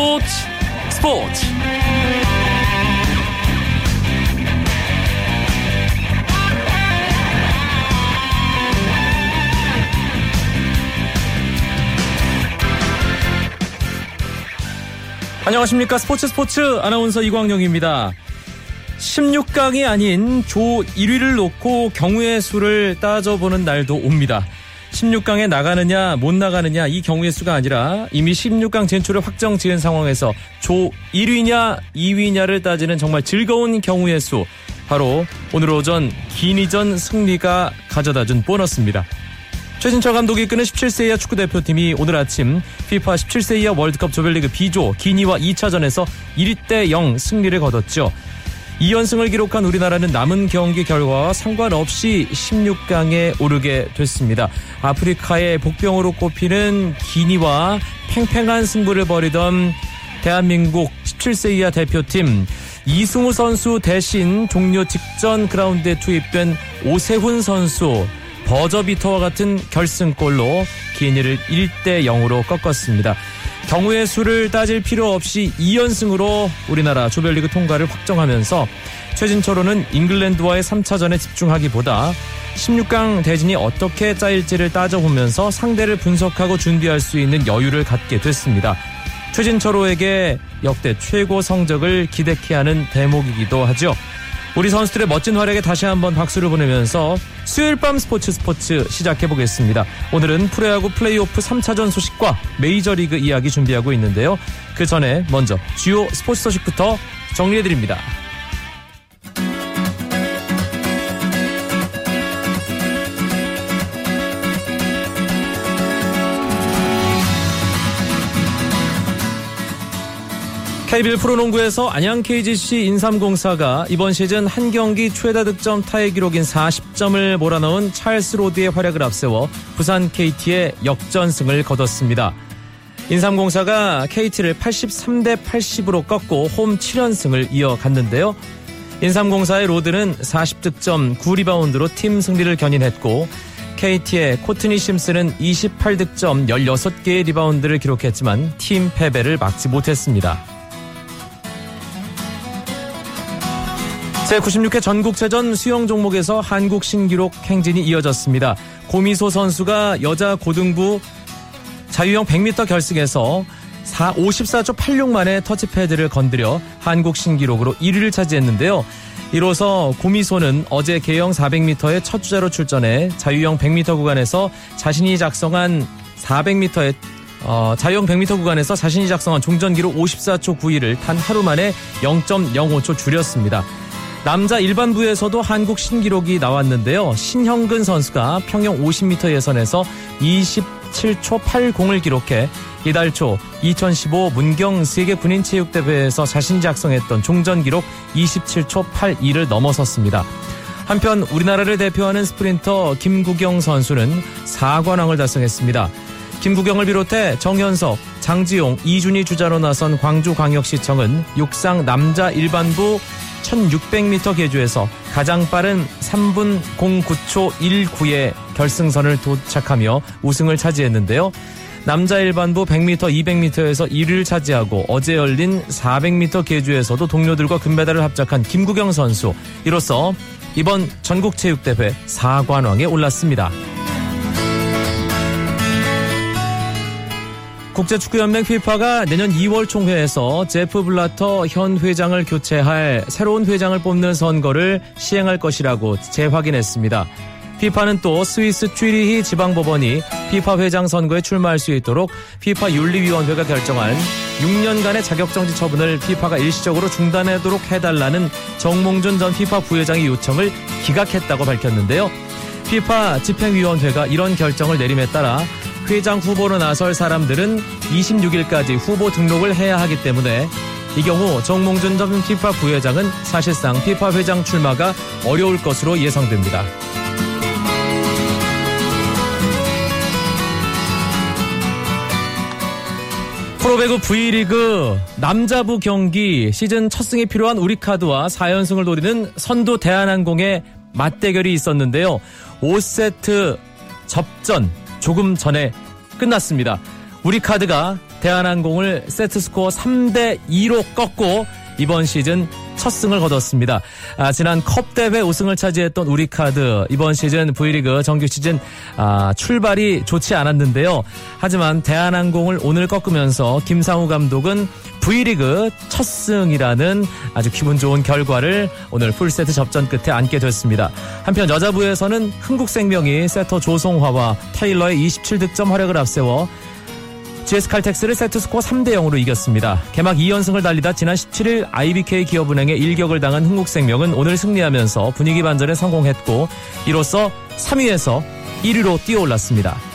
스포츠 스포츠 안녕하십니까 스포츠 스포츠 아나운서 이광용입니다. 16강이 아닌 조 1위를 놓고 경우의 수를 따져보는 날도 옵니다. 16강에 나가느냐 못 나가느냐 이 경우의 수가 아니라 이미 16강 진출을 확정 지은 상황에서 조 1위냐 2위냐를 따지는 정말 즐거운 경우의 수 바로 오늘 오전 기니전 승리가 가져다준 보너스입니다. 최진철 감독이 이끄는 17세 이하 축구 대표팀이 오늘 아침 FIFA 17세 이하 월드컵 조별리그 B조 기니와 2차전에서 1대 0 승리를 거뒀죠. 2연승을 기록한 우리나라는 남은 경기 결과와 상관없이 16강에 오르게 됐습니다. 아프리카의 복병으로 꼽히는 기니와 팽팽한 승부를 벌이던 대한민국 17세 이하 대표팀 이승우 선수 대신 종료 직전 그라운드에 투입된 오세훈 선수 버저비터와 같은 결승골로 기니를 1대 0으로 꺾었습니다. 경우의 수를 따질 필요 없이 2연승으로 우리나라 조별리그 통과를 확정하면서 최진철호는 잉글랜드와의 3차전에 집중하기보다 16강 대진이 어떻게 짜일지를 따져보면서 상대를 분석하고 준비할 수 있는 여유를 갖게 됐습니다. 최진철호에게 역대 최고 성적을 기대케 하는 대목이기도 하죠. 우리 선수들의 멋진 활약에 다시 한번 박수를 보내면서 수요일 밤 스포츠 스포츠 시작해 보겠습니다. 오늘은 프로야구 플레이오프 3차전 소식과 메이저리그 이야기 준비하고 있는데요. 그 전에 먼저 주요 스포츠 소식부터 정리해 드립니다. KBL 프로농구에서 안양 KGC 인삼공사가 이번 시즌 한 경기 최다 득점 타이 기록인 40점을 몰아넣은 찰스 로드의 활약을 앞세워 부산 KT에 역전승을 거뒀습니다. 인삼공사가 KT를 83대 80으로 꺾고 홈 7연승을 이어갔는데요. 인삼공사의 로드는 40득점 9리바운드로 팀 승리를 견인했고 KT의 코트니 심스는 28득점 16개의 리바운드를 기록했지만 팀 패배를 막지 못했습니다. 제96회 전국체전 수영 종목에서 한국 신기록 행진이 이어졌습니다. 고미소 선수가 여자 고등부 자유형 100m 결승에서 54초 86 만에 터치패드를 건드려 한국 신기록으로 1위를 차지했는데요. 이로써 고미소는 어제 개영 400m의 첫 주자로 출전해 자유형 100m 구간에서 자신이 작성한 400m의 어, 자유형 100m 구간에서 자신이 작성한 종전 기록 54초 9위를 단 하루 만에 0.05초 줄였습니다. 남자 일반부에서도 한국 신기록이 나왔는데요. 신형근 선수가 평영 50m 예선에서 27초 80을 기록해 이달 초 2015 문경 세계 군인 체육대회에서 자신이 작성했던 종전 기록 27초 82를 넘어섰습니다. 한편 우리나라를 대표하는 스프린터 김구경 선수는 4관왕을 달성했습니다. 김구경을 비롯해 정현석, 장지용, 이준희 주자로 나선 광주광역시청은 육상 남자 일반부 1600m 계주에서 가장 빠른 3분 09초 19의 결승선을 도착하며 우승을 차지했는데요. 남자 일반부 100m, 200m에서 1위를 차지하고 어제 열린 400m 계주에서도 동료들과 금메달을 합작한 김구경 선수. 이로써 이번 전국체육대회 4관왕에 올랐습니다. 국제축구연맹 FIFA가 내년 2월 총회에서 제프 블라터 현 회장을 교체할 새로운 회장을 뽑는 선거를 시행할 것이라고 재확인했습니다. FIFA는 또 스위스 쥐리히 지방법원이 FIFA 회장 선거에 출마할 수 있도록 FIFA 윤리위원회가 결정한 6년간의 자격정지 처분을 FIFA가 일시적으로 중단하도록 해달라는 정몽준 전 FIFA 부회장의 요청을 기각했다고 밝혔는데요. FIFA 집행위원회가 이런 결정을 내림에 따라 회장 후보로 나설 사람들은 26일까지 후보 등록을 해야 하기 때문에 이 경우 정몽준 전 FIFA 부회장은 사실상 FIFA 회장 출마가 어려울 것으로 예상됩니다. 프로배구 V리그 남자부 경기 시즌 첫 승이 필요한 우리카드와 4연승을 노리는 선두 대한항공의 맞대결이 있었는데요. 5세트 접전 조금 전에 끝났습니다. 우리 카드가 대한항공을 세트스코어 3대 2로 꺾고 이번 시즌 첫 승을 거뒀습니다. 아, 지난 컵 대회 우승을 차지했던 우리 카드 이번 시즌 V리그 정규 시즌 아, 출발이 좋지 않았는데요. 하지만 대한항공을 오늘 꺾으면서 김상우 감독은 V리그 첫 승이라는 아주 기분 좋은 결과를 오늘 풀세트 접전 끝에 안게 됐습니다. 한편 여자부에서는 흥국생명이 세터 조성화와 테일러의 27득점 활약을 앞세워 GS 칼텍스를 세트스코어 3대 0으로 이겼습니다. 개막 2연승을 달리다 지난 17일 IBK 기업은행에 일격을 당한 흥국생명은 오늘 승리하면서 분위기 반전에 성공했고 이로써 3위에서 1위로 뛰어올랐습니다.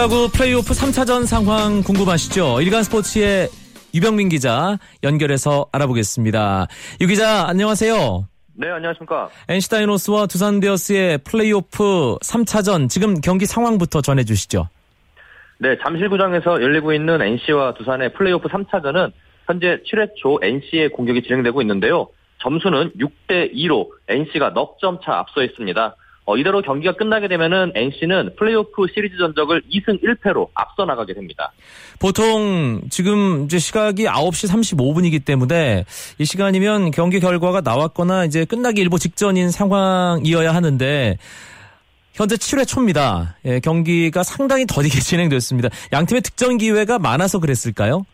프로야구 플레이오프 3차전 상황 궁금하시죠? 일간 스포츠의 유병민 기자 연결해서 알아보겠습니다. 유 기자 안녕하세요. 네, 안녕하십니까. NC 다이노스와 두산 베어스의 플레이오프 3차전 지금 경기 상황부터 전해 주시죠. 네, 잠실구장에서 열리고 있는 NC와 두산의 플레이오프 3차전은 현재 7회 초 NC의 공격이 진행되고 있는데요. 점수는 6대 2로 NC가 넉 점 차 앞서 있습니다. 어, 이대로 경기가 끝나게 되면은 NC는 플레이오프 시리즈 전적을 2승 1패로 앞서 나가게 됩니다. 보통 지금 이제 시각이 9시 35분이기 때문에 이 시간이면 경기 결과가 나왔거나 이제 끝나기 일보 직전인 상황이어야 하는데 현재 7회 초입니다. 예, 경기가 상당히 더디게 진행됐습니다. 양 팀의 득점 기회가 많아서 그랬을까요?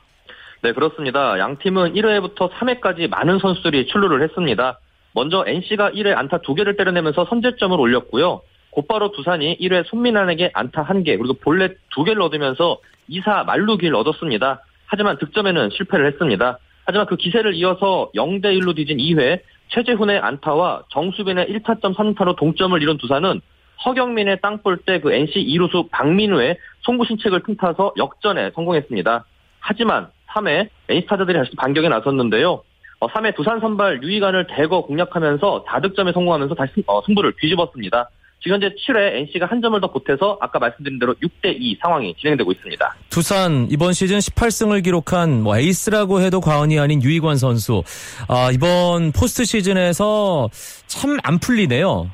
네, 그렇습니다. 양 팀은 1회부터 3회까지 많은 선수들이 출루를 했습니다. 먼저 NC가 1회 안타 2개를 때려내면서 선제점을 올렸고요. 곧바로 두산이 1회 손민환에게 안타 1개 그리고 볼넷 2개를 얻으면서 2사 만루기를 얻었습니다. 하지만 득점에는 실패를 했습니다. 하지만 그 기세를 이어서 0대 1로 뒤진 2회 최재훈의 안타와 정수빈의 1타점 3타로 동점을 이룬 두산은 허경민의 땅볼 때 그 NC 2루수 박민우의 송구신책을 틈타서 역전에 성공했습니다. 하지만 3회 NC 타자들이 다시 반격에 나섰는데요. 3회 어, 두산 선발 유희관을 대거 공략하면서 다득점에 성공하면서 다시 어, 승부를 뒤집었습니다. 지금 현재 7회 NC가 한 점을 더 보태서 아까 말씀드린 대로 6대2 상황이 진행되고 있습니다. 두산 이번 시즌 18승을 기록한 뭐 에이스라고 해도 과언이 아닌 유희관 선수. 아, 이번 포스트 시즌에서 참 안 풀리네요.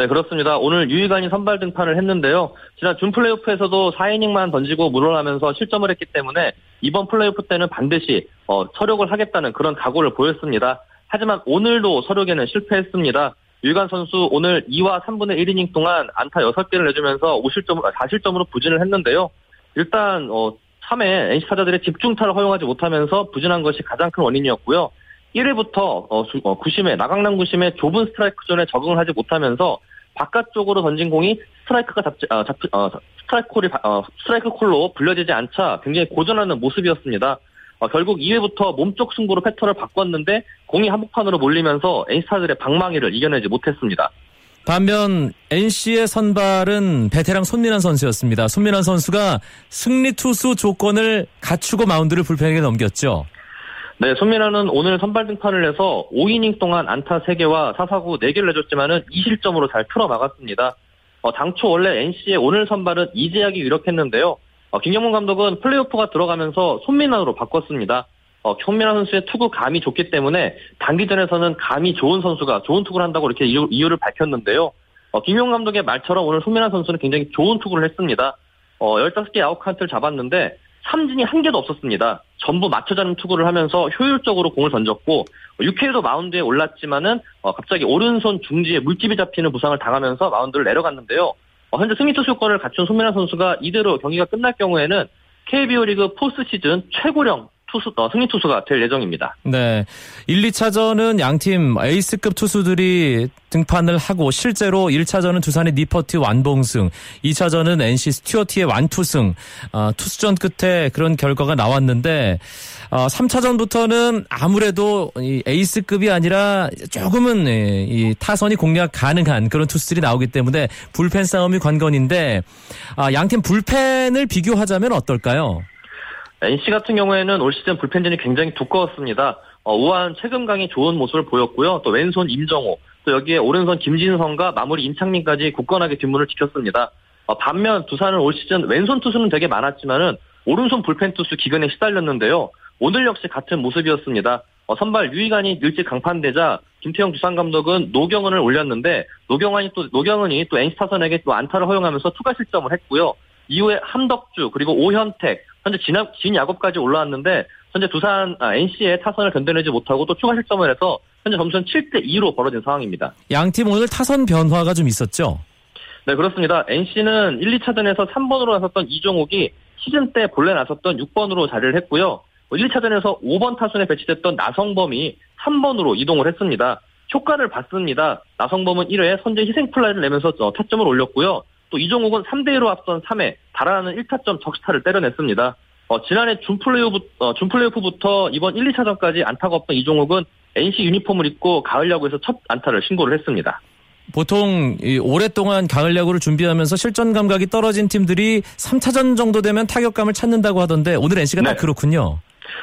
네, 그렇습니다. 오늘 유희관이 선발 등판을 했는데요. 지난 준플레이오프에서도 4이닝만 던지고 물러나면서 실점을 했기 때문에 이번 플레이오프 때는 반드시 어, 서력을 하겠다는 그런 각오를 보였습니다. 하지만 오늘도 서력에는 실패했습니다. 유희관 선수 오늘 2와 3분의 1이닝 동안 안타 6개를 내주면서 5실점, 4실점으로 아, 부진을 했는데요. 일단 어, 3회 NC 타자들의 집중타를 허용하지 못하면서 부진한 것이 가장 큰 원인이었고요. 1회부터 어, 어, 구심에 나강남 구심에 좁은 스트라이크 존에 적응을 하지 못하면서 바깥쪽으로 던진 공이 스트라이크가 잡지, 어, 잡, 어, 스트라이크 콜이 어, 스트라이크 콜로 불려지지 않자 굉장히 고전하는 모습이었습니다. 어, 결국 2회부터 몸쪽 승부로 패턴을 바꿨는데 공이 한복판으로 몰리면서 에이스타들의 방망이를 이겨내지 못했습니다. 반면 NC의 선발은 베테랑 손민환 선수였습니다. 손민환 선수가 승리 투수 조건을 갖추고 마운드를 불펜에게 넘겼죠. 네, 손민아는 오늘 선발 등판을 해서 5이닝 동안 안타 3개와 사사구 4개를 내줬지만은 2실점으로 잘 풀어 막았습니다. 어, 당초 원래 NC의 오늘 선발은 이재학이 유력했는데요. 어, 김경문 감독은 플레이오프가 들어가면서 손민한으로 바꿨습니다. 어, 손민한 선수의 투구 감이 좋기 때문에 단기전에서는 감이 좋은 선수가 좋은 투구를 한다고 이렇게 이유, 를 밝혔는데요. 어, 김경문 감독의 말처럼 오늘 손민한 선수는 굉장히 좋은 투구를 했습니다. 어, 15개 아웃 카운트를 잡았는데 삼진이 한 개도 없었습니다. 전부 맞춰 잡는 투구를 하면서 효율적으로 공을 던졌고 6회에도 마운드에 올랐지만은 어, 갑자기 오른손 중지에 물집이 잡히는 부상을 당하면서 마운드를 내려갔는데요. 어, 현재 승리 투수 요건을 갖춘 손민한 선수가 이대로 경기가 끝날 경우에는 KBO 리그 포스트 시즌 최고령 투수, 어, 승리 투수가 될 예정입니다. 네. 1, 2차전은 양팀 에이스급 투수들이 등판을 하고 실제로 1차전은 두산의 니퍼트 완봉승, 2차전은 NC 스튜어트의 완투승, 어, 투수전 끝에 그런 결과가 나왔는데 어, 3차전부터는 아무래도 이 에이스급이 아니라 조금은 예, 이 타선이 공략 가능한 그런 투수들이 나오기 때문에 불펜 싸움이 관건인데 아, 양팀 불펜을 비교하자면 어떨까요? NC 같은 경우에는 올 시즌 불펜진이 굉장히 두꺼웠습니다. 어, 우완 최금강이 좋은 모습을 보였고요. 또 왼손 임정호, 또 여기에 오른손 김진성과 마무리 임창민까지 굳건하게 뒷문을 지켰습니다. 어, 반면 두산은 올 시즌 왼손 투수는 되게 많았지만은 오른손 불펜 투수 기근에 시달렸는데요. 오늘 역시 같은 모습이었습니다. 어, 선발 유희관이 일찍 강판되자 김태형 두산 감독은 노경은을 올렸는데 노경은이 또 노경은이 또 NC 타선에게 또 안타를 허용하면서 추가 실점을 했고요. 이후에 함덕주 그리고 오현택 현재 진, 진야곱까지 올라왔는데 현재 두산 아, NC의 타선을 견뎌내지 못하고 또 추가 실점을 해서 현재 점수는 7대 2로 벌어진 상황입니다. 양팀 오늘 타선 변화가 좀 있었죠? 네, 그렇습니다. NC는 1, 2차전에서 3번으로 나섰던 이종욱이 시즌 때 본래 나섰던 6번으로 자리를 했고요. 1차전에서 뭐 5번 타순에 배치됐던 나성범이 3번으로 이동을 했습니다. 효과를 봤습니다. 나성범은 1회에 선제 희생 플라이를 내면서 어, 타점을 올렸고요. 또 이종욱은 3대1로 앞선 3회 달아나는 1타점 적시타를 때려냈습니다. 어, 지난해 준플레이오프, 어, 준플레이오프부터 이번 1, 2차전까지 안타가 없던 이종욱은 NC 유니폼을 입고 가을 야구에서 첫 안타를 신고를 했습니다. 보통 오랫동안 가을 야구를 준비하면서 실전 감각이 떨어진 팀들이 3차전 정도 되면 타격감을 찾는다고 하던데 오늘 NC가 네. 딱 그렇군요.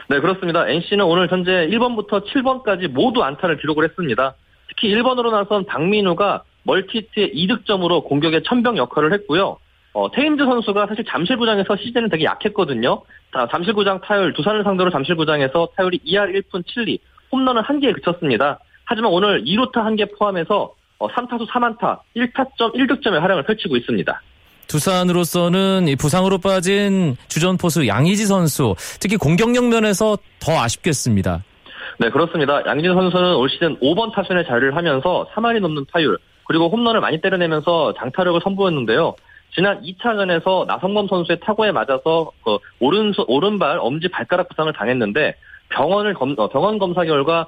네, 그렇습니다. NC는 오늘 현재 1번부터 7번까지 모두 안타를 기록을 했습니다. 특히 1번으로 나선 박민우가 멀티트의 2득점으로 공격의 천병 역할을 했고요. 어, 테임즈 선수가 사실 잠실구장에서 시즌은 되게 약했거든요. 자, 잠실구장 타율, 두산을 상대로 잠실구장에서 타율이 2할 1푼 7리, 홈런은 1개에 그쳤습니다. 하지만 오늘 2루타 1개 포함해서 3타수 어, 3안타, 1타점 1득점의 활약을 펼치고 있습니다. 두산으로서는 부상으로 빠진 주전 포수 양의지 선수 특히 공격력 면에서 더 아쉽겠습니다. 네 그렇습니다. 양의지 선수는 올 시즌 5번 타순에 자리를 하면서 3할이 넘는 타율 그리고 홈런을 많이 때려내면서 장타력을 선보였는데요. 지난 2차전에서 나성범 선수의 타구에 맞아서 그 오른 오른발 엄지 발가락 부상을 당했는데 병원을 검, 어, 병원 검사 결과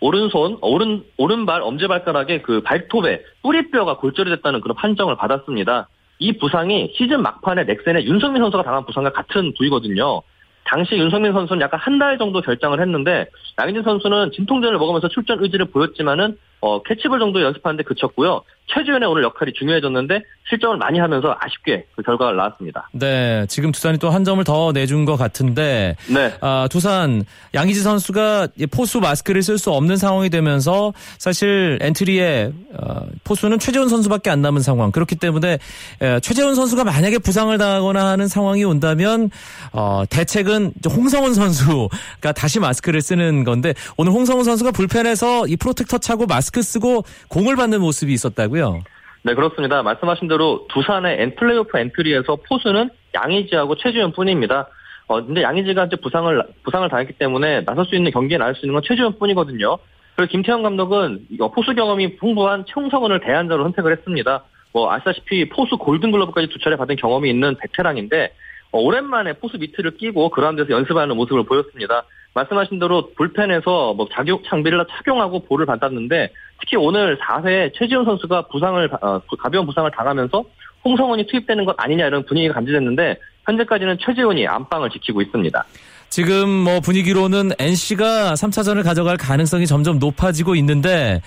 오른손 오른 오른발 엄지 발가락에 그 발톱에 뿌리뼈가 골절이 됐다는 그런 판정을 받았습니다. 이 부상이 시즌 막판에 넥센의 윤성민 선수가 당한 부상과 같은 부위거든요. 당시 윤성민 선수는 약간 한 달 정도 결장을 했는데 양현진 선수는 진통제를 먹으면서 출전 의지를 보였지만은 어, 캐치볼 정도 연습하는데 그쳤고요. 최주현의 오늘 역할이 중요해졌는데 실점을 많이 하면서 아쉽게 그 결과가 나왔습니다. 네, 지금 두산이 또 한 점을 더 내준 것 같은데, 네. 아, 두산 양희지 선수가 포수 마스크를 쓸 수 없는 상황이 되면서 사실 엔트리에 어, 포수는 최재훈 선수밖에 안 남은 상황. 그렇기 때문에 에, 최재훈 선수가 만약에 부상을 당하거나 하는 상황이 온다면 어, 대책은 홍성흔 선수가 다시 마스크를 쓰는 건데 오늘 홍성흔 선수가 불펜에서 이 프로텍터 차고 마스크 쓰고 공을 받는 모습이 있었다고요. 네, 그렇습니다. 말씀하신 대로 두산의 엔 플레이오프 엔트리에서 포수는 양의지하고 최재훈 뿐입니다. 어, 근데 양의지가 이제 부상을, 부상을 당했기 때문에 나설 수 있는 경기에 나설 수 있는 건 최재훈 뿐이거든요. 그리고 김태형 감독은 포수 경험이 풍부한 최홍성은을 대안자로 선택을 했습니다. 뭐, 아시다시피 포수 골든글러브까지 두 차례 받은 경험이 있는 베테랑인데, 어, 오랜만에 포수 미트를 끼고 그라운드에서 연습하는 모습을 보였습니다. 말씀하신 대로 불펜에서 뭐 자격 장비를 착용하고 볼을 받았는데 특히 오늘 4회 최지훈 선수가 부상을 어, 가벼운 부상을 당하면서 홍성원이 투입되는 것 아니냐 이런 분위기가 감지됐는데 현재까지는 최지훈이 안방을 지키고 있습니다. 지금 뭐 분위기로는 NC가 3차전을 가져갈 가능성이 점점 높아지고 있는데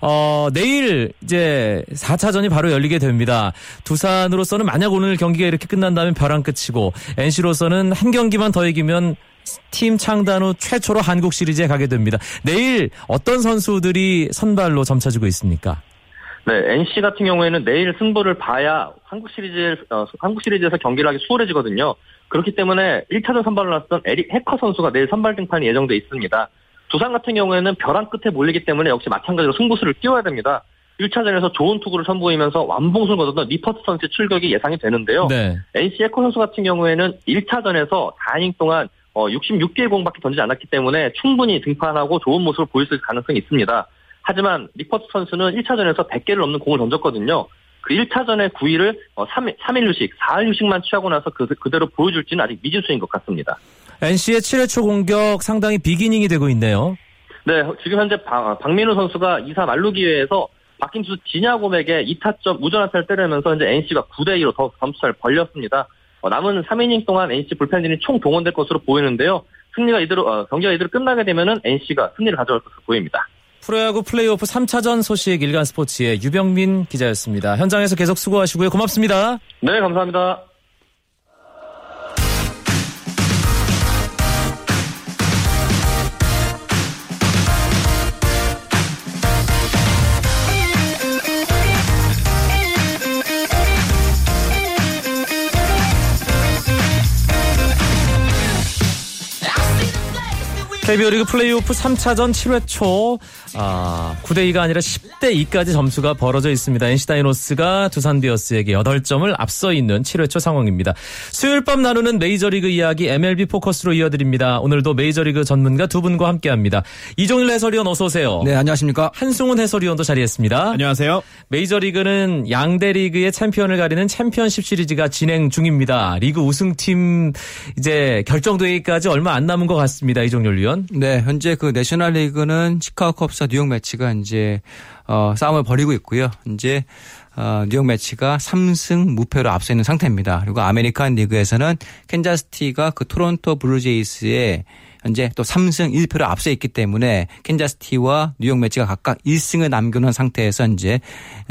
어, 내일 이제 4차전이 바로 열리게 됩니다. 두산으로서는 만약 오늘 경기가 이렇게 끝난다면 벼랑 끝이고 NC로서는 한 경기만 더 이기면 팀 창단 후 최초로 한국 시리즈에 가게 됩니다. 내일 어떤 선수들이 선발로 점쳐지고 있습니까? 네, NC 같은 경우에는 내일 승부를 봐야 한국 시리즈 어, 한국 시리즈에서 경기를 하기 수월해지거든요. 그렇기 때문에 1차전 선발을 나왔던 에릭 해커 선수가 내일 선발 등판이 예정돼 있습니다. 두산 같은 경우에는 벼랑 끝에 몰리기 때문에 역시 마찬가지로 승부수를 띄워야 됩니다. 1차전에서 좋은 투구를 선보이면서 완봉승을 거뒀던 니퍼트 선수의 출격이 예상이 되는데요. 네. NC 해커 선수 같은 경우에는 1차전에서 4이닝 동안 어, 66개의 공밖에 던지지 않았기 때문에 충분히 등판하고 좋은 모습을 보일 가능성이 있습니다. 하지만 니퍼트 선수는 1차전에서 100개를 넘는 공을 던졌거든요. 그 1차전의 구위를 3, 3일 휴식, 4일 휴식만 취하고 나서 그, 그대로 보여줄지는 아직 미지수인 것 같습니다. NC의 7회 초 공격 상당히 비기닝이 되고 있네요. 네, 지금 현재 박, 박민우 선수가 2사 만루 기회에서 박힌수 진야곰에게 2타점 우전 한타를 때리면서 현재 NC가 9대2로 더 점수를 벌렸습니다. 어, 남은 3이닝 동안 NC 불펜진이 총 동원될 것으로 보이는데요. 승리가 이대로 어, 경기가 이대로 끝나게 되면은 NC가 승리를 가져갈 것으로 보입니다. 프로야구 플레이오프 3차전 소식 일간 스포츠의 유병민 기자였습니다. 현장에서 계속 수고하시고요. 고맙습니다. 네, 감사합니다. KBO 리그 플레이오프 3차전 7회 초 아, 9대2가 아니라 10대2까지 점수가 벌어져 있습니다. NC 다이노스가 두산 비어스에게 8점을 앞서 있는 7회 초 상황입니다. 수요일 밤 나누는 메이저리그 이야기 MLB 포커스로 이어드립니다. 오늘도 메이저리그 전문가 두 분과 함께합니다. 이종일 해설위원 어서 오세요. 네, 안녕하십니까? 한승훈 해설위원도 자리했습니다. 안녕하세요. 메이저리그는 양대 리그의 챔피언을 가리는 챔피언십 시리즈가 진행 중입니다. 리그 우승팀 이제 결정 되기까지 얼마 안 남은 것 같습니다. 이종열 위원. 네, 현재 그 내셔널리그는 시카고 컵스와 뉴욕 매치가 이제 어, 싸움을 벌이고 있고요. 이제 어, 뉴욕 메츠가 3승 무패로 앞서 있는 상태입니다. 그리고 아메리칸 리그에서는 캔자스시티가 그 토론토 블루제이스의 현재 또 3승 1패로 앞서 있기 때문에 캔자스시티와 뉴욕 메츠가 각각 1승을 남겨놓은 상태에서 이제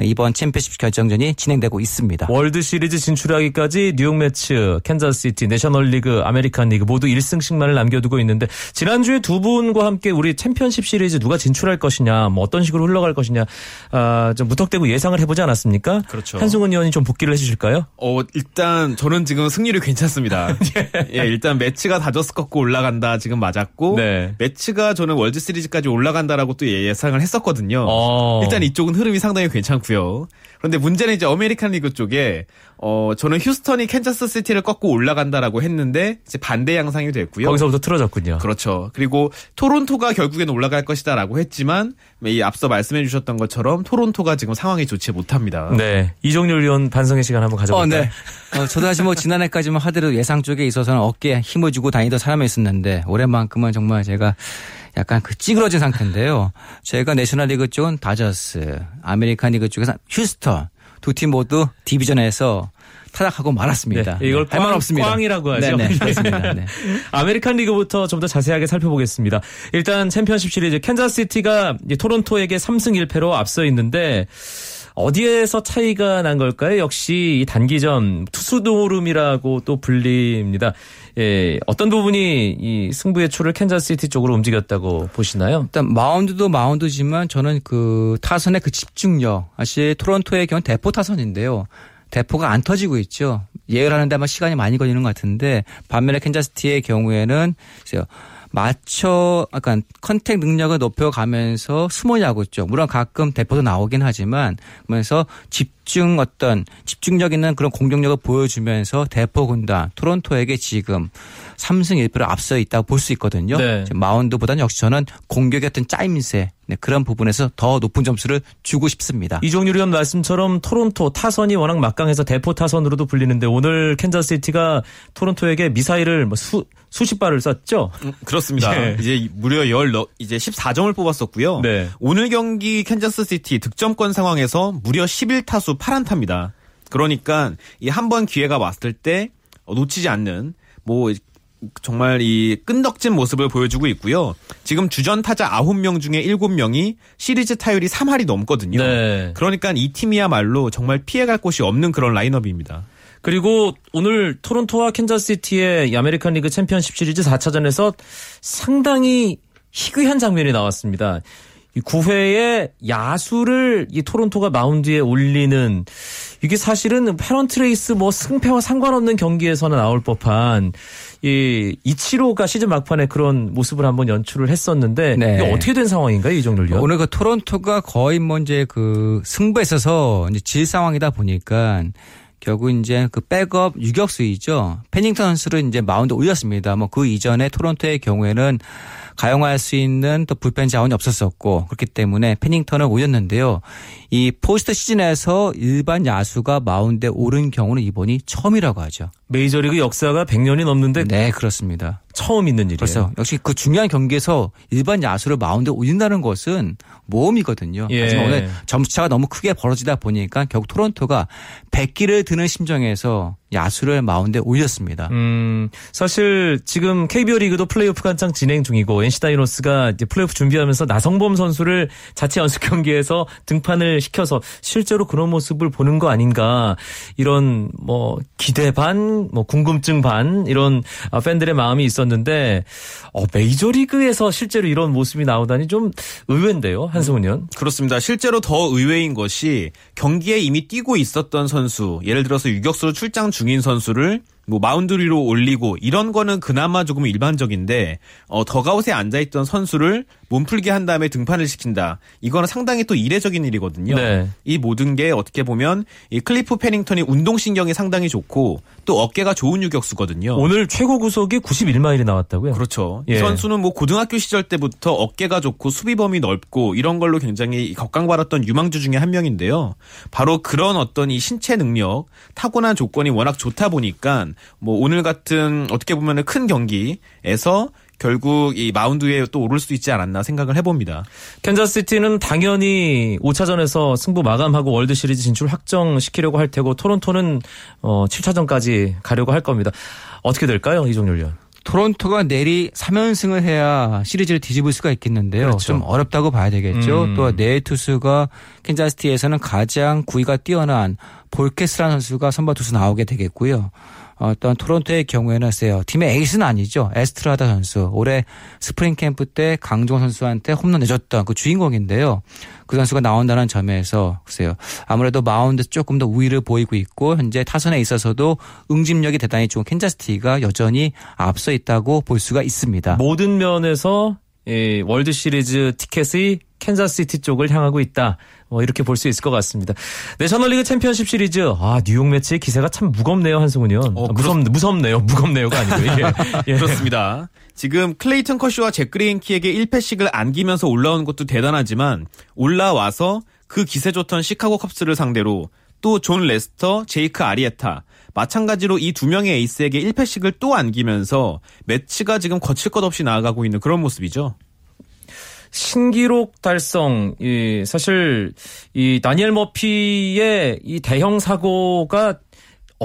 이번 챔피언십 결정전이 진행되고 있습니다. 월드 시리즈 진출하기까지 뉴욕 메츠, 캔자스시티, 내셔널리그, 아메리칸 리그 모두 1승씩만을 남겨두고 있는데 지난주에 두 분과 함께 우리 챔피언십 시리즈 누가 진출할 것이냐, 뭐 어떤 식으로 흘러갈 것이냐, 아, 좀 무턱대고 예상을 해보지 않았습니까? 그렇죠. 한승훈 위원이 좀 복기를 해주실까요? 어, 일단 저는 지금 승률이 괜찮습니다. 예, 일단 메츠가 다저스 꺾고 올라간다 지금 맞았고 네. 메츠가 저는 월드 시리즈까지 올라간다라고 또 예상을 했었거든요. 어. 일단 이쪽은 흐름이 상당히 괜찮고요. 그런데 문제는 이제 아메리칸 리그 쪽에 어 저는 휴스턴이 캔자스 시티를 꺾고 올라간다라고 했는데 이제 반대 양상이 됐고요. 거기서부터 틀어졌군요. 그렇죠. 그리고 토론토가 결국엔 올라갈 것이다라고 했지만 이 앞서 말씀해 주셨던 것처럼 토론토가 지금 상황이 좋지 못합니다. 네. 이종률 위원 반성의 시간 한번 어, 가져볼까요? 네. 어, 저도 사실 뭐 지난해까지만 하더라도 예상 쪽에 있어서는 어깨에 힘을 주고 다니던 사람이었었는데 올해 만큼은 정말 제가 약간 그 찌그러진 상태인데요. 제가 내셔널리그 쪽은 다저스, 아메리칸 리그 쪽에서 휴스턴 두 팀 모두 디비전에서 탈락하고 말았습니다. 네, 이걸 한마디로 꽝- 없습니다. 꽝이라고 하죠. 네네, 그렇습니다. 네. 아메리칸 리그부터 좀 더 자세하게 살펴보겠습니다. 일단 챔피언십 시리즈 캔자스시티가 토론토에게 3승 1패로 앞서 있는데 어디에서 차이가 난 걸까요? 역시 이 단기전 투수노름이라고 또 불립니다. 예, 어떤 부분이 이 승부의 추를 캔자스시티 쪽으로 움직였다고 보시나요? 일단 마운드도 마운드지만 저는 그 타선의 그 집중력 사실 토론토의 경우는 대포 타선인데요. 대포가 안 터지고 있죠. 예열하는데 아마 시간이 많이 걸리는 것 같은데 반면에 캔자스시티의 경우에는. 맞춰 약간 contact 능력을 높여가면서 small 야구 쪽 물론 가끔 대포도 나오긴 하지만 그러면서 집 중 어떤 집중력 있는 그런 공격력을 보여주면서 대포 군단 토론토에게 지금 3승 1패로 앞서 있다고 볼 수 있거든요. 네. 마운드보다는 역시 저는 공격의 어떤 짜임새 네, 그런 부분에서 더 높은 점수를 주고 싶습니다. 이종률 위원 말씀처럼 토론토 타선이 워낙 막강해서 대포 타선으로도 불리는데 오늘 캔자스시티가 토론토에게 미사일을 뭐 수, 수십 발을 쐈죠? 음, 그렇습니다. 예. 이제 무려 열 이제 14점을 뽑았었고요. 네. 오늘 경기 캔자스 시티 득점권 상황에서 무려 11타수 8안타입니다. 그러니까 이 한 번 기회가 왔을 때 놓치지 않는 뭐 정말 이 끈덕진 모습을 보여주고 있고요. 지금 주전 타자 9명 중에 7명이 시리즈 타율이 3할이 넘거든요. 네. 그러니까 이 팀이야말로 정말 피해갈 곳이 없는 그런 라인업입니다. 그리고 오늘 토론토와 캔자스시티의 이 아메리칸 리그 챔피언십 시리즈 4차전에서 상당히 희귀한 장면이 나왔습니다. 이 9회에 야수를 이 토론토가 마운드에 올리는 이게 사실은 페넌트 레이스 뭐 승패와 상관없는 경기에서는 나올 법한 이 이치로가 시즌 막판에 그런 모습을 한번 연출을 했었는데 네. 이게 어떻게 된 상황인가요, 이 정도요? 오늘 그 토론토가 거의 뭐 이제 그 승부에 있어서 이제 질 상황이다 보니까 결국 이제 그 백업 유격수이죠. 페닝턴 선수를 이제 마운드 올렸습니다. 뭐 그 이전에 토론토의 경우에는 가용할 수 있는 또 불펜 자원이 없었었고 그렇기 때문에 페닝턴을 올렸는데요. 이 포스트 시즌에서 일반 야수가 마운드에 오른 경우는 이번이 처음이라고 하죠. 메이저리그 역사가 100년이 넘는데 네, 그렇습니다. 처음 있는 일이에요. 그래서 역시 그 중요한 경기에서 일반 야수를 마운드에 올린다는 것은 모험이거든요. 예. 하지만 오늘 점수차가 너무 크게 벌어지다 보니까 결국 토론토가 100기를 드는 심정에서 야수를 마운드에 올렸습니다. 음, 사실 지금 KBO 리그도 플레이오프가 한창 진행 중이고 NC 다이노스가 이제 플레이오프 준비하면서 나성범 선수를 자체 연습 경기에서 등판을 시켜서 실제로 그런 모습을 보는 거 아닌가 이런 뭐 기대 반, 뭐 궁금증 반 이런 아, 팬들의 마음이 있었는데 어, 메이저 리그에서 실제로 이런 모습이 나오다니 좀 의외인데요, 한승훈 위원. 그렇습니다. 실제로 더 의외인 것이 경기에 이미 뛰고 있었던 선수, 예를 들어서 유격수로 출장 중인 선수를 뭐 마운드 위로 올리고 이런 거는 그나마 조금 일반적인데 어, 더그아웃에 앉아 있던 선수를 몸풀게 한 다음에 등판을 시킨다. 이거는 상당히 또 이례적인 일이거든요. 네. 이 모든 게 어떻게 보면 이 클리프 페닝턴이 운동신경이 상당히 좋고 또 어깨가 좋은 유격수거든요. 오늘 최고 구속이 91마일이 나왔다고요? 그렇죠. 예. 이 선수는 뭐 고등학교 시절 때부터 어깨가 좋고 수비 범위 넓고 이런 걸로 굉장히 각광받았던 유망주 중에 한 명인데요. 바로 그런 어떤 이 신체 능력, 타고난 조건이 워낙 좋다 보니까 뭐 오늘 같은 어떻게 보면은 큰 경기에서 결국 이 마운드 위에 또 오를 수 있지 않았나 생각을 해봅니다. 캔자스시티는 당연히 5차전에서 승부 마감하고 월드 시리즈 진출 확정시키려고 할 테고 토론토는 어 7차전까지 가려고 할 겁니다. 어떻게 될까요, 이종률 위원? 토론토가 내리 3연승을 해야 시리즈를 뒤집을 수가 있겠는데요. 그렇죠. 좀 어렵다고 봐야 되겠죠. 음. 또네 투수가 캔자스시티에서는 가장 구위가 뛰어난 볼케스라는 선수가 선발 투수 나오게 되겠고요. 어떤 토론토의 경우에는 글쎄요. 팀의 에이스는 아니죠. 에스트라다 선수. 올해 스프링 캠프 때 강정호 선수한테 홈런 내줬던 그 주인공인데요. 그 선수가 나온다는 점에서 글쎄요. 아무래도 마운드 조금 더 우위를 보이고 있고 현재 타선에 있어서도 응집력이 대단히 좋은 캔자스시티가 여전히 앞서 있다고 볼 수가 있습니다. 모든 면에서 이 월드 시리즈 티켓이 캔자스시티 쪽을 향하고 있다. 뭐 이렇게 볼 수 있을 것 같습니다. 내셔널리그 챔피언십 시리즈 아 뉴욕 메츠의 기세가 참 무겁네요 한승훈 위원. 어, 아, 무섭 무섭네요. 무겁네요가 아니고 이게 예. 그렇습니다. 지금 클레이턴 커쇼와 잭 그레인키에게 1패씩을 안기면서 올라온 것도 대단하지만 올라와서 그 기세 좋던 시카고 컵스를 상대로 또 존 레스터, 제이크 아리에타 마찬가지로 이 두 명의 에이스에게 1패씩을 또 안기면서 메츠가 지금 거칠 것 없이 나아가고 있는 그런 모습이죠. 신기록 달성, 이 사실 이 다니엘 머피의 이 대형 사고가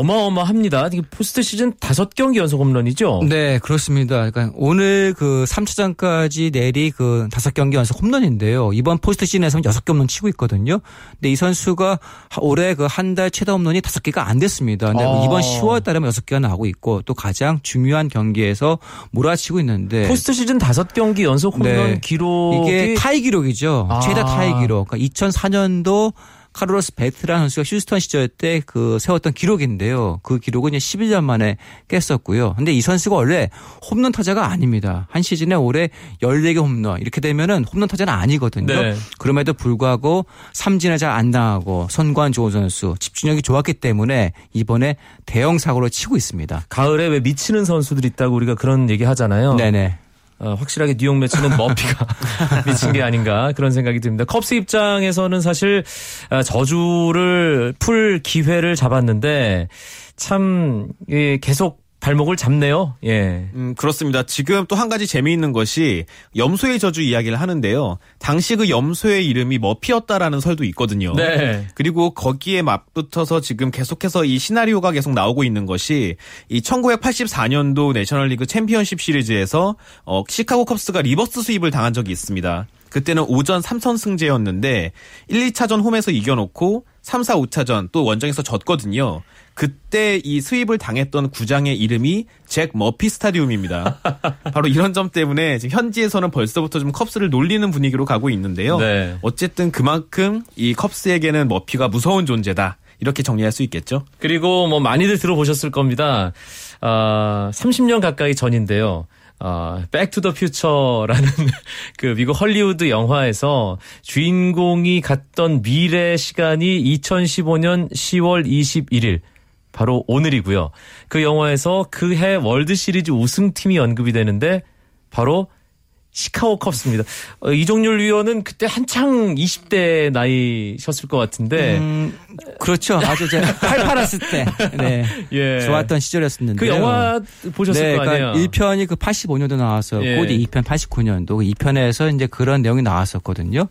어마어마합니다. 포스트 시즌 다섯 경기 연속 홈런이죠. 네, 그렇습니다. 그러니까 오늘 그 3차전까지 내리 그 다섯 경기 연속 홈런인데요. 이번 포스트 시즌에서는 여섯 개 홈런 치고 있거든요. 근데 이 선수가 올해 그 한 달 최다 홈런이 다섯 개가 안 됐습니다. 근데 아. 이번 10월 달에만 여섯 개가 나오고 있고 또 가장 중요한 경기에서 몰아치고 있는데 포스트 시즌 다섯 경기 연속 홈런 네. 기록이 이게 타이 기록이죠. 아. 최다 타이 기록. 그러니까 2004년도 카를로스 벨트란 선수가 휴스턴 시절 때 그 세웠던 기록인데요. 그 기록은 이제 11년 만에 깼었고요. 근데 이 선수가 원래 홈런 타자가 아닙니다. 한 시즌에 올해 14개 홈런 이렇게 되면은 홈런 타자는 아니거든요. 네. 그럼에도 불구하고 삼진을 잘안 당하고 선관 좋은 선수, 집중력이 좋았기 때문에 이번에 대형 사고를 치고 있습니다. 가을에 왜 미치는 선수들 있다고 우리가 그런 얘기 하잖아요. 네네. 어, 확실하게 뉴욕 매치는 머피가 미친 게 아닌가 그런 생각이 듭니다. 컵스 입장에서는 사실 아, 저주를 풀 기회를 잡았는데 참 예, 계속 발목을 잡네요. 예. 음, 그렇습니다. 지금 또 한 가지 재미있는 것이 염소의 저주 이야기를 하는데요. 당시 그 염소의 이름이 머피였다라는 설도 있거든요. 네. 그리고 거기에 맞붙어서 지금 계속해서 이 시나리오가 계속 나오고 있는 것이 이 1984년도 내셔널리그 챔피언십 시리즈에서 어, 시카고 컵스가 reverse sweep을 당한 적이 있습니다. 그때는 5전 3선승제였는데 1, 2차전 홈에서 이겨놓고 3, 4, 5차전 또 원정에서 졌거든요. 그때 이 sweep을 당했던 구장의 이름이 잭 머피 스타디움입니다. 바로 이런 점 때문에 지금 현지에서는 벌써부터 좀 컵스를 놀리는 분위기로 가고 있는데요. 네. 어쨌든 그만큼 이 컵스에게는 머피가 무서운 존재다. 이렇게 정리할 수 있겠죠. 그리고 뭐 많이들 들어보셨을 겁니다. 아, 30년 가까이 전인데요. 아, 백투더 퓨처라는 그 미국 헐리우드 영화에서 주인공이 갔던 미래 시간이 2015년 10월 21일 바로 오늘이고요. 그 영화에서 그 해 월드 시리즈 우승팀이 언급이 되는데 바로 시카고 컵스입니다. 어, 이종률 위원은 그때 한창 20대 나이셨을 것 같은데 음, 그렇죠. 아주 제가 팔팔했을 때 네. 예. 좋았던 시절이었는데 그 영화 보셨을 네, 거 아니에요? 그러니까 1편이 그 85년도 나왔었고 예. 이제 2편 89년도 그 2편에서 이제 그런 내용이 나왔었거든요.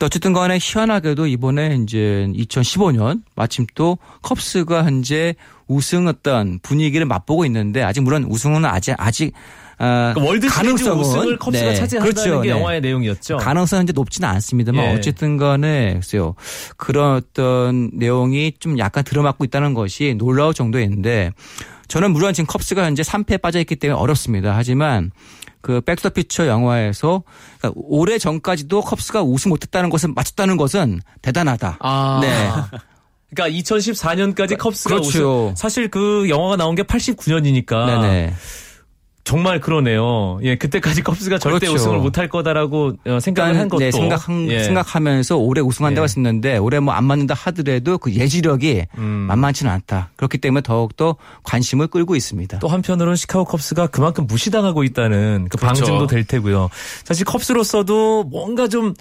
어쨌든 간에 희한하게도 이번에 이제 2015년 마침 또 컵스가 현재 우승 어떤 분위기를 맛보고 있는데 아직 물론 우승은 아직 아직 아, 그 월드 가능성은- 우승을 컵스가 네, 차지한다는 그렇죠. 게 네. 영화의 내용이었죠. 가능성은 이제 높지는 않습니다만 예. 어쨌든 간에 글쎄요. 그런 어떤 내용이 좀 약간 들어맞고 있다는 것이 놀라울 정도인데 저는 물론 지금 컵스가 현재 3패에 빠져 있기 때문에 어렵습니다. 하지만 그 백 투 더 퓨처 영화에서 그러니까 오래 전까지도 컵스가 우승 못했다는 것을 맞췄다는 것은 대단하다. 아. 네. 그러니까 2014년까지 컵스가 그렇죠. 우승. 사실 그 영화가 나온 게 89년이니까 네네. 정말 그러네요. 예, 그때까지 컵스가 절대 그렇죠. 우승을 못할 거다라고 어, 생각을 한 것도 네, 생각한, 예. 생각하면서 올해 우승한다고 예. 했었는데 올해 뭐 안 맞는다 하더라도 그 예지력이 음. 만만치는 않다. 그렇기 때문에 더욱더 관심을 끌고 있습니다. 또 한편으로는 시카고 컵스가 그만큼 무시당하고 있다는 그 그렇죠. 방증도 될 테고요. 사실 컵스로서도 뭔가 좀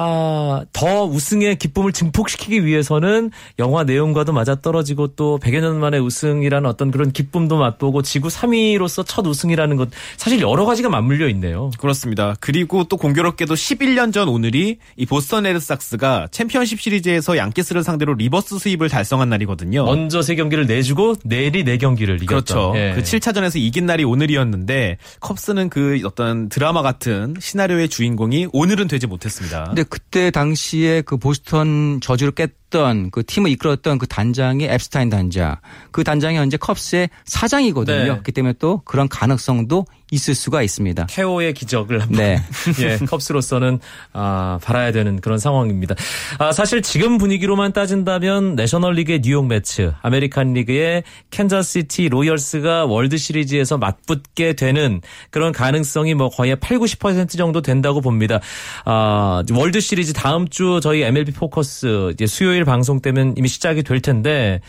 아, 더 우승의 기쁨을 증폭시키기 위해서는 영화 내용과도 맞아떨어지고 또 100여 년 만에 우승이라는 어떤 그런 기쁨도 맛보고 지구 3위로서 첫 우승이라는 것 사실 여러 가지가 맞물려 있네요. 그렇습니다. 그리고 또 공교롭게도 11년 전 오늘이 이 보스턴 레드삭스가 챔피언십 시리즈에서 양키스를 상대로 reverse sweep을 달성한 날이거든요. 먼저 세 경기를 내주고 내리 네 경기를 이겼다. 그렇죠. 예. 그 7차전에서 이긴 날이 오늘이었는데 컵스는 그 어떤 드라마 같은 시나리오의 주인공이 오늘은 되지 못했습니다. 근데 그때 당시에 그 보스턴 저주를 깼던 그 팀을 이끌었던 그 단장이 엡스타인 단장. 그 단장이 현재 컵스의 사장이거든요. 네. 그렇기 때문에 또 그런 가능성도 있을 수가 있습니다. 케오의 기적을 한번 네. 예, 컵스로서는 아, 바라야 되는 그런 상황입니다. 아, 사실 지금 분위기로만 따진다면 내셔널리그의 뉴욕 메츠, 아메리칸 리그의 캔자스시티 로열스가 월드 시리즈에서 맞붙게 되는 그런 가능성이 뭐 거의 8, 90% 정도 된다고 봅니다. 아, 월드 시리즈 다음 주 저희 MLB 포커스 이제 수요일 방송 때면 이미 시작이 될 텐데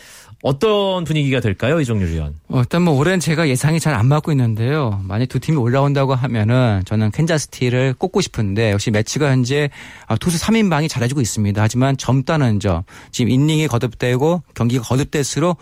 어떤 분위기가 될까요, 이종률 위원? 어, 일단 뭐 올해는 제가 예상이 잘 안 맞고 있는데요. 만약 두 팀이 올라온다고 하면은 저는 캔자스시티를 꼽고 싶은데 역시 메츠가 현재 아, 투수 3인방이 잘해주고 있습니다. 하지만 젊다는 점, 지금 이닝이 거듭되고 경기가 거듭될수록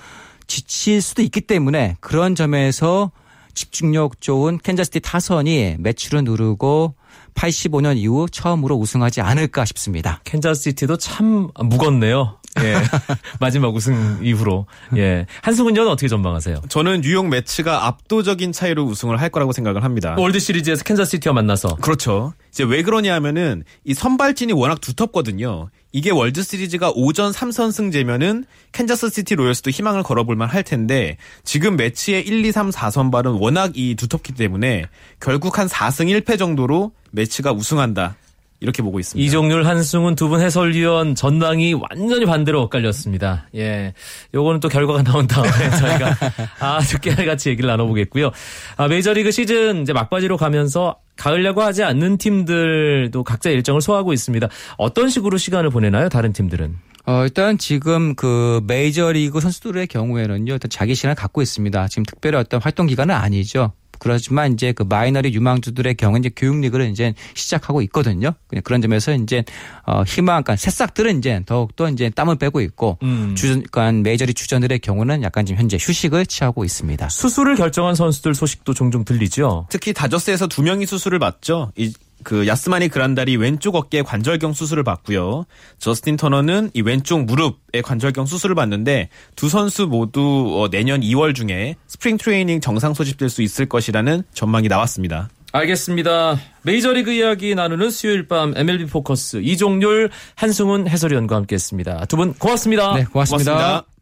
지칠 수도 있기 때문에 그런 점에서 집중력 좋은 캔자스시티 타선이 메츠를 누르고 85년 이후 처음으로 우승하지 않을까 싶습니다. 캔자스시티도 참 묵었네요. 예. 마지막 우승 이후로. 예. 한승훈 은 어떻게 전망하세요? 저는 뉴욕 메츠가 압도적인 차이로 우승을 할 거라고 생각을 합니다. 월드 시리즈에서 캔자스시티와 만나서 그렇죠. 이제 왜 그러냐 하면은 이 선발진이 워낙 두텁거든요. 이게 월드 시리즈가 5전 3선승제면은 캔자스 시티 로열스도 희망을 걸어볼 만 할 텐데 지금 메츠의 1, 2, 3, 4선발은 워낙 이 두텁기 때문에 결국 한 4승 1패 정도로 메츠가 우승한다. 이렇게 보고 있습니다. 이종률, 한승훈 두 분 해설위원 전망이 완전히 반대로 엇갈렸습니다. 예. 요거는 또 결과가 나온 다음에 저희가 아주 깨알같이 얘기를 나눠보겠고요. 아, 메이저리그 시즌 이제 막바지로 가면서 가을 야구 하지 않는 팀들도 각자 일정을 소화하고 있습니다. 어떤 식으로 시간을 보내나요? 다른 팀들은? 어, 일단 지금 그 메이저리그 선수들의 경우에는요, 일단 자기 시간을 갖고 있습니다. 지금 특별히 어떤 활동 기간은 아니죠. 그렇지만 이제 그 마이너리 유망주들의 경우 이제 교육리그를 이제 시작하고 있거든요. 그런 점에서 이제 어 희망, 그러니까 새싹들은 이제 더욱더 이제 땀을 빼고 있고 음. 주전, 그러니까 메이저리 주전들의 경우는 약간 지금 현재 휴식을 취하고 있습니다. 수술을 결정한 선수들 소식도 종종 들리죠. 특히 다저스에서 두 명이 수술을 받죠. 이, 그 야스마니 그란달이 왼쪽 어깨 관절경 수술을 받고요. 저스틴 터너는 이 왼쪽 무릎의 관절경 수술을 받는데 두 선수 모두 어, 내년 2월 중에 스프링 트레이닝 정상 소집될 수 있을 것이라는 전망이 나왔습니다. 알겠습니다. 메이저리그 이야기 나누는 수요일 밤 MLB 포커스 이종률, 한승훈 해설위원과 함께했습니다. 두 분 고맙습니다. 네, 고맙습니다. 고맙습니다.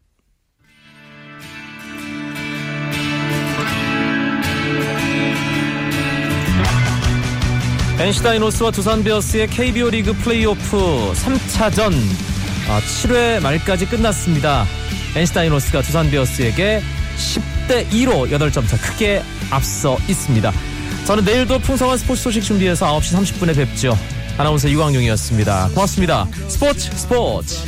NC 다이노스와 두산 베어스의 KBO 리그 플레이오프 3차전 7회 말까지 끝났습니다. NC 다이노스가 두산 베어스에게 10대 2로 8점 차 크게 앞서 있습니다. 저는 내일도 풍성한 스포츠 소식 준비해서 9시 30분에 뵙죠. 아나운서 이광용이었습니다. 고맙습니다. 스포츠 스포츠.